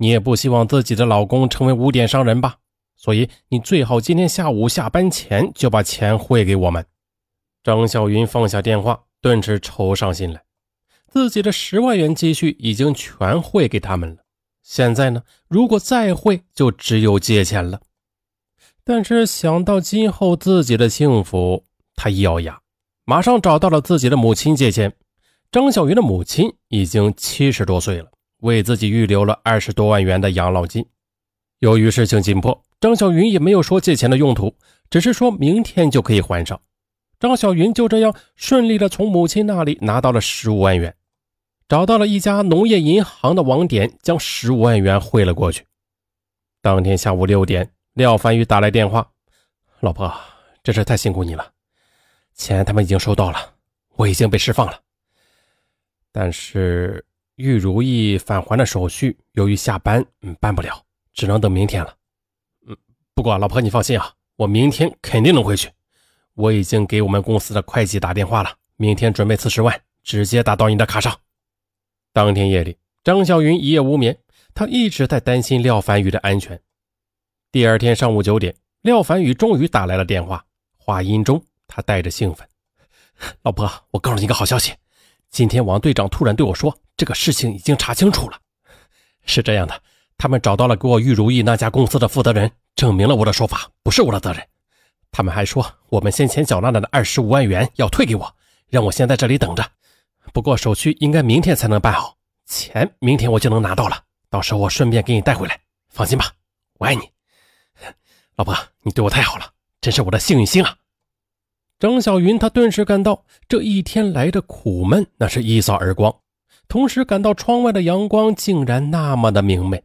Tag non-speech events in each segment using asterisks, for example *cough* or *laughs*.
你也不希望自己的老公成为污点商人吧？所以你最好今天下午下班前就把钱汇给我们。张小云放下电话，顿时愁上心来。自己的十万元积蓄已经全汇给他们了，现在呢，如果再汇，就只有借钱了。但是想到今后自己的幸福，他一咬牙，马上找到了自己的母亲借钱。张小云的母亲已经七十多岁了，为自己预留了二十多万元的养老金。由于事情紧迫，张小云也没有说借钱的用途，只是说明天就可以还上。张小云就这样顺利的从母亲那里拿到了十五万元。找到了一家农业银行的网点，将十五万元汇了过去。当天下午六点，廖凡宇打来电话：“老婆，真是太辛苦你了，钱他们已经收到了，我已经被释放了。但是玉如意返还的手续，由于下班，嗯，办不了，只能等明天了。嗯，不过老婆你放心啊，我明天肯定能回去。我已经给我们公司的会计打电话了，明天准备四十万，直接打到你的卡上。”当天夜里，张小云一夜无眠，她一直在担心廖凡宇的安全。第二天上午九点，廖凡宇终于打来了电话，话音中他带着兴奋：“ *laughs* 老婆，我告诉你一个好消息，今天王队长突然对我说，这个事情已经查清楚了。是这样的，他们找到了给我玉如意那家公司的负责人，证明了我的说法不是我的责任。他们还说，我们先前缴纳的那二十五万元要退给我，让我先在这里等着。”不过手续应该明天才能办好，钱明天我就能拿到了，到时候我顺便给你带回来。放心吧，我爱你，老婆，你对我太好了，真是我的幸运星啊！张小云她顿时感到这一天来的苦闷那是一扫而光，同时感到窗外的阳光竟然那么的明媚。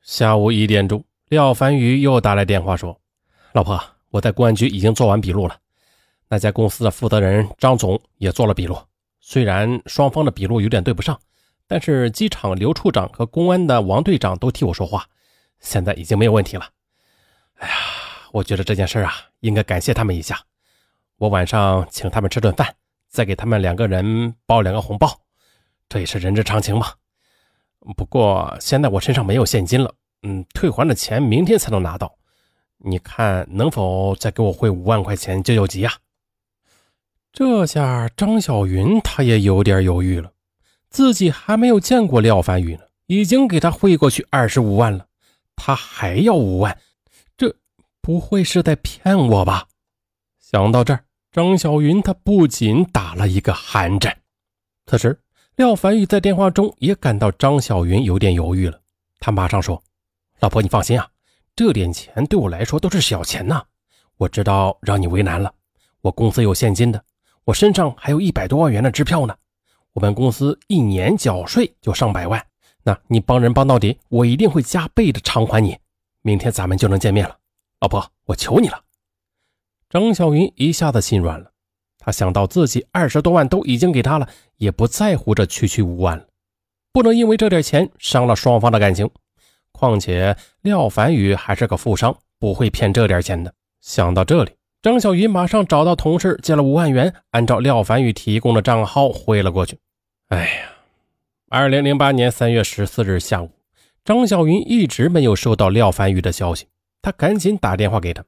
下午一点钟，廖凡宇又打来电话说：“老婆，我在公安局已经做完笔录了，那家公司的负责人张总也做了笔录。”虽然双方的笔录有点对不上，但是机场刘处长和公安的王队长都替我说话，现在已经没有问题了。哎呀，我觉得这件事啊，应该感谢他们一下。我晚上请他们吃顿饭，再给他们两个人包两个红包，这也是人之常情嘛。不过现在我身上没有现金了，嗯，退还的钱明天才能拿到。你看能否再给我汇五万块钱救救急呀？这下张小云他也有点犹豫了，自己还没有见过廖凡宇呢，已经给他汇过去二十五万了，他还要五万，这不会是在骗我吧？想到这儿，张小云她不仅打了一个寒战。此时，廖凡宇在电话中也感到张小云有点犹豫了，他马上说：“老婆，你放心啊，这点钱对我来说都是小钱呐，我知道让你为难了，我公司有现金的。”我身上还有一百多万元的支票呢，我们公司一年缴税就上百万，那你帮人帮到底，我一定会加倍的偿还你。明天咱们就能见面了，老婆，我求你了。张小云一下子心软了，她想到自己二十多万都已经给他了，也不在乎这区区五万了，不能因为这点钱伤了双方的感情。况且廖凡宇还是个富商，不会骗这点钱的。想到这里。张小云马上找到同事借了五万元，按照廖凡宇提供的账号汇了过去。哎呀，二零零八年三月十四日下午，张小云一直没有收到廖凡宇的消息，他赶紧打电话给他：“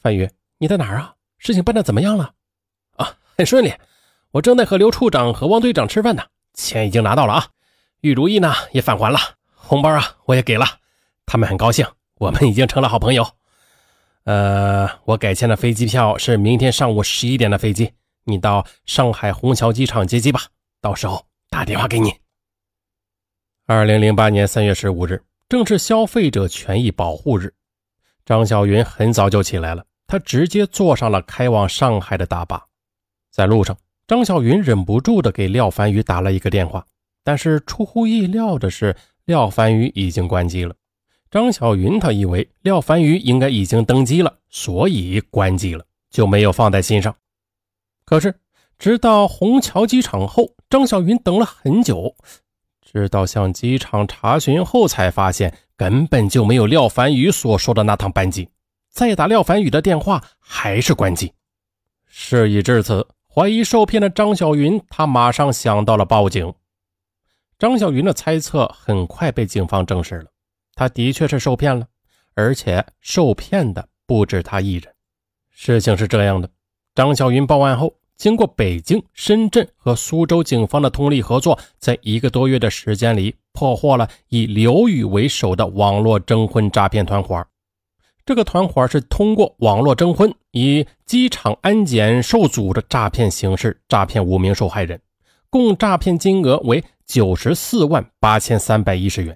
范宇，你在哪儿啊？事情办得怎么样了？”“啊，很顺利，我正在和刘处长和汪队长吃饭呢，钱已经拿到了啊。玉如意呢也返还了，红包啊我也给了，他们很高兴，我们已经成了好朋友。”呃，我改签的飞机票是明天上午十一点的飞机，你到上海虹桥机场接机吧，到时候打电话给你。二零零八年三月十五日，正是消费者权益保护日，张小云很早就起来了，他直接坐上了开往上海的大巴。在路上，张小云忍不住的给廖凡宇打了一个电话，但是出乎意料的是，廖凡宇已经关机了。张小云，他以为廖凡宇应该已经登机了，所以关机了，就没有放在心上。可是，直到虹桥机场后，张小云等了很久，直到向机场查询后，才发现根本就没有廖凡宇所说的那趟班机。再打廖凡宇的电话，还是关机。事已至此，怀疑受骗的张小云，他马上想到了报警。张小云的猜测很快被警方证实了，他的确是受骗了，而且受骗的不止他一人。事情是这样的，张小云报案后，经过北京、深圳和苏州警方的通力合作，在一个多月的时间里，破获了以刘宇为首的网络征婚诈骗团伙。这个团伙是通过网络征婚，以机场安检受阻的诈骗形式诈骗五名受害人，共诈骗金额为九十四万八千三百一十元。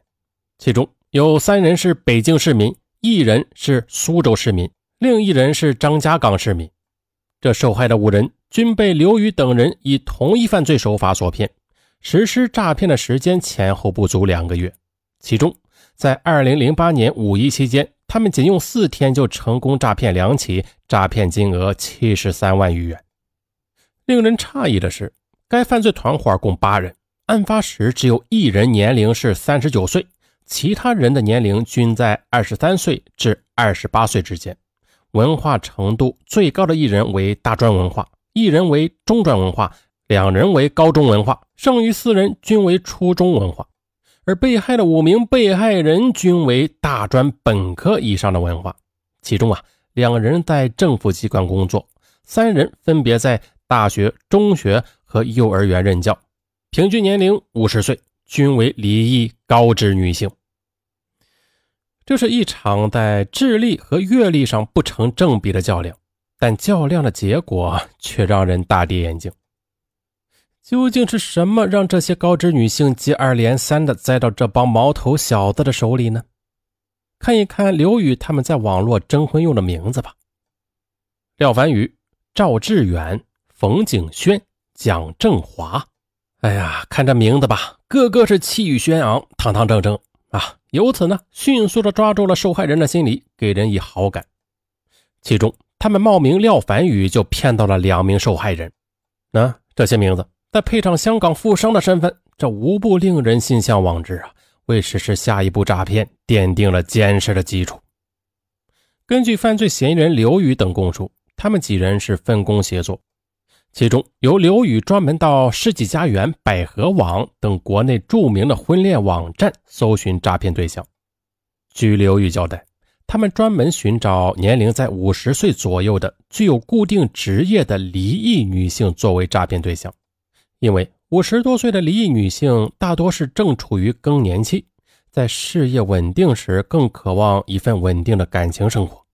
其中有三人是北京市民，一人是苏州市民，另一人是张家港市民。这受害的五人均被刘宇等人以同一犯罪手法所骗，实施诈骗的时间前后不足两个月。其中，在二零零八年五一期间。他们仅用四天就成功诈骗两起，诈骗金额七十三万余元。令人诧异的是，该犯罪团伙共八人，案发时只有一人年龄是三十九岁，其他人的年龄均在二十三岁至二十八岁之间。文化程度最高的一人为大专文化，一人为中专文化，两人为高中文化，剩余四人均为初中文化。而被害的五名被害人均为大专本科以上的文化，其中啊，两人在政府机关工作，三人分别在大学、中学和幼儿园任教，平均年龄五十岁，均为离异高知女性。这是一场在智力和阅历上不成正比的较量，但较量的结果却让人大跌眼镜。究竟是什么让这些高知女性接二连三的栽到这帮毛头小子的手里呢？看一看刘宇他们在网络征婚用的名字吧：廖凡宇、赵志远、冯景轩、蒋正华。哎呀，看这名字吧，个个是气宇轩昂、堂堂正正啊！由此呢，迅速的抓住了受害人的心理，给人以好感。其中，他们冒名廖凡宇就骗到了两名受害人。那这些名字。再配上香港富商的身份，这无不令人心向往之啊！为实施下一步诈骗奠定了坚实的基础。根据犯罪嫌疑人刘宇等供述，他们几人是分工协作，其中由刘宇专门到世纪佳缘、百合网等国内著名的婚恋网站搜寻诈骗对象。据刘宇交代，他们专门寻找年龄在五十岁左右的、具有固定职业的离异女性作为诈骗对象。因为五十多岁的离异女性大多是正处于更年期，在事业稳定时更渴望一份稳定的感情生活，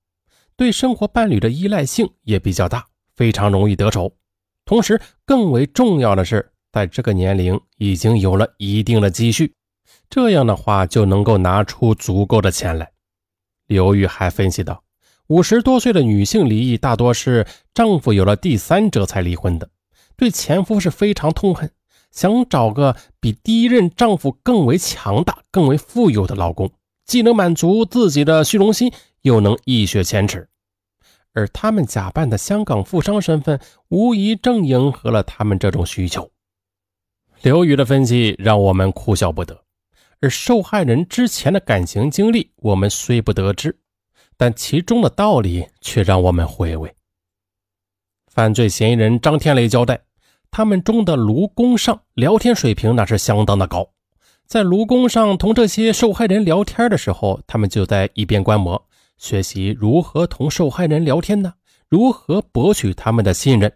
对生活伴侣的依赖性也比较大，非常容易得手。同时，更为重要的是，在这个年龄已经有了一定的积蓄，这样的话就能够拿出足够的钱来。刘玉还分析道，五十多岁的女性离异大多是丈夫有了第三者才离婚的。对前夫是非常痛恨，想找个比第一任丈夫更为强大、更为富有的老公，既能满足自己的虚荣心，又能一雪前耻。而他们假扮的香港富商身份，无疑正迎合了他们这种需求。刘宇的分析让我们哭笑不得，而受害人之前的感情经历，我们虽不得知，但其中的道理却让我们回味。犯罪嫌疑人张天雷交代。他们中的卢工上聊天水平那是相当的高，在卢工上同这些受害人聊天的时候，他们就在一边观摩，学习如何同受害人聊天呢？如何博取他们的信任？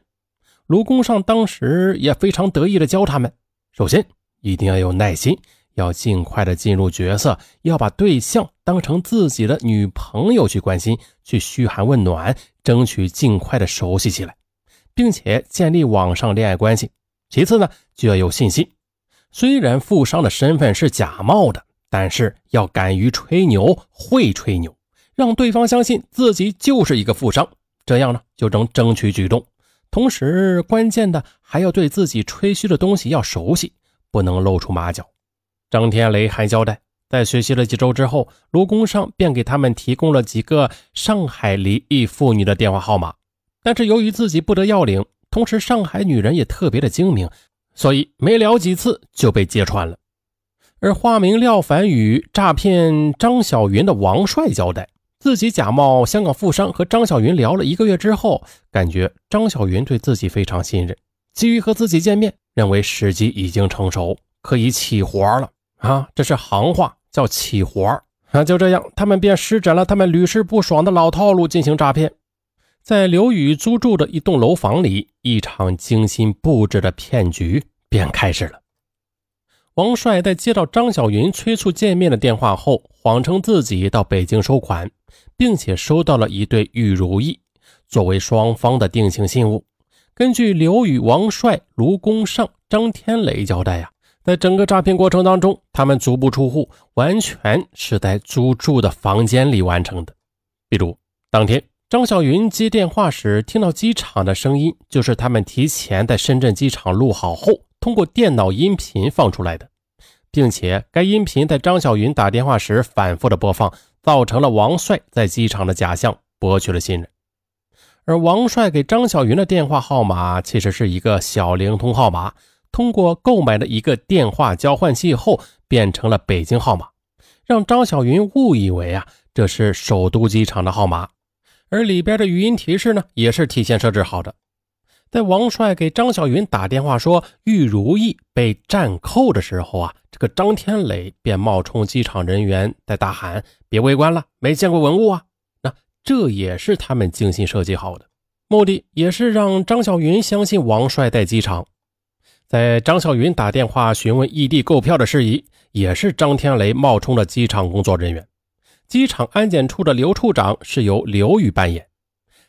卢工上当时也非常得意的教他们：首先一定要有耐心，要尽快的进入角色，要把对象当成自己的女朋友去关心，去嘘寒问暖，争取尽快的熟悉起来。并且建立网上恋爱关系。其次呢，就要有信心。虽然富商的身份是假冒的，但是要敢于吹牛，会吹牛，让对方相信自己就是一个富商，这样呢就能争取举动。同时，关键的还要对自己吹嘘的东西要熟悉，不能露出马脚。张天雷还交代，在学习了几周之后，卢工商便给他们提供了几个上海离异妇女的电话号码。但是由于自己不得要领，同时上海女人也特别的精明，所以没聊几次就被揭穿了。而化名廖凡宇诈骗张小云的王帅交代，自己假冒香港富商和张小云聊了一个月之后，感觉张小云对自己非常信任，急于和自己见面，认为时机已经成熟，可以起活了啊！这是行话，叫起活啊！就这样，他们便施展了他们屡试不爽的老套路进行诈骗。在刘宇租住的一栋楼房里，一场精心布置的骗局便开始了。王帅在接到张小云催促见面的电话后，谎称自己到北京收款，并且收到了一对玉如意，作为双方的定情信物。根据刘宇、王帅、卢公尚、张天磊交代呀，在整个诈骗过程当中，他们足不出户，完全是在租住的房间里完成的。比如当天。张小云接电话时听到机场的声音，就是他们提前在深圳机场录好后，通过电脑音频放出来的，并且该音频在张小云打电话时反复的播放，造成了王帅在机场的假象，博取了信任。而王帅给张小云的电话号码其实是一个小灵通号码，通过购买了一个电话交换器后变成了北京号码，让张小云误以为啊这是首都机场的号码。而里边的语音提示呢，也是提前设置好的。在王帅给张小云打电话说玉如意被暂扣的时候啊，这个张天磊便冒充机场人员在大喊：“别围观了，没见过文物啊！”那这也是他们精心设计好的，目的也是让张小云相信王帅在机场。在张小云打电话询问异地购票的事宜，也是张天雷冒充的机场工作人员。机场安检处的刘处长是由刘宇扮演，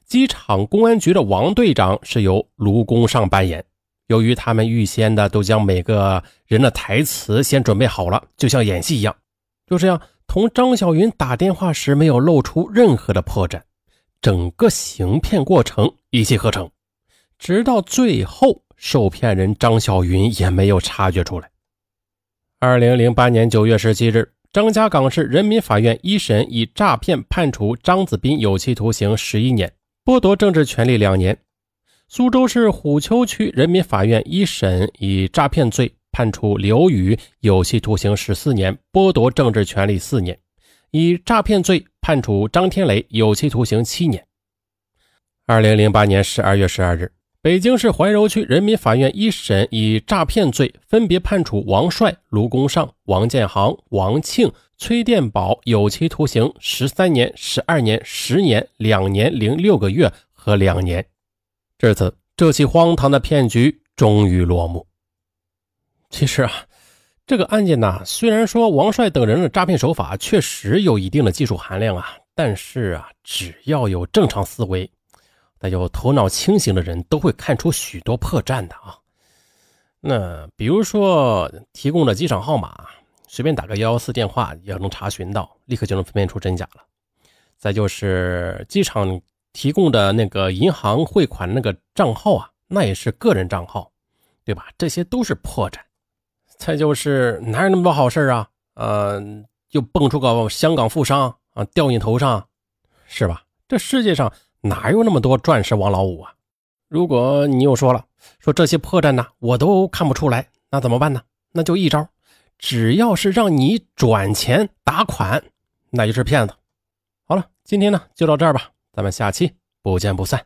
机场公安局的王队长是由卢公尚扮演。由于他们预先的都将每个人的台词先准备好了，就像演戏一样。就这样，同张小云打电话时没有露出任何的破绽，整个行骗过程一气呵成，直到最后，受骗人张小云也没有察觉出来。二零零八年九月十七日。张家港市人民法院一审以诈骗判处张子斌有期徒刑十一年，剥夺政治权利两年。苏州市虎丘区人民法院一审以诈骗罪判处刘宇有期徒刑十四年，剥夺政治权利四年；以诈骗罪判处张天雷有期徒刑七年。二零零八年十二月十二日。北京市怀柔区人民法院一审以诈骗罪分别判处王帅、卢公尚、王建航、王庆、崔殿宝有期徒刑十三年、十二年、十年、两年零六个月和两年。至此，这起荒唐的骗局终于落幕。其实啊，这个案件呢，虽然说王帅等人的诈骗手法确实有一定的技术含量啊，但是啊，只要有正常思维。那有头脑清醒的人都会看出许多破绽的啊。那比如说提供的机场号码，随便打个幺幺四电话也能查询到，立刻就能分辨出真假了。再就是机场提供的那个银行汇款那个账号啊，那也是个人账号，对吧？这些都是破绽。再就是哪有那么多好事啊？呃，就蹦出个香港富商啊，掉你头上，是吧？这世界上。哪有那么多钻石王老五啊？如果你又说了，说这些破绽呢，我都看不出来，那怎么办呢？那就一招，只要是让你转钱打款，那就是骗子。好了，今天呢就到这儿吧，咱们下期不见不散。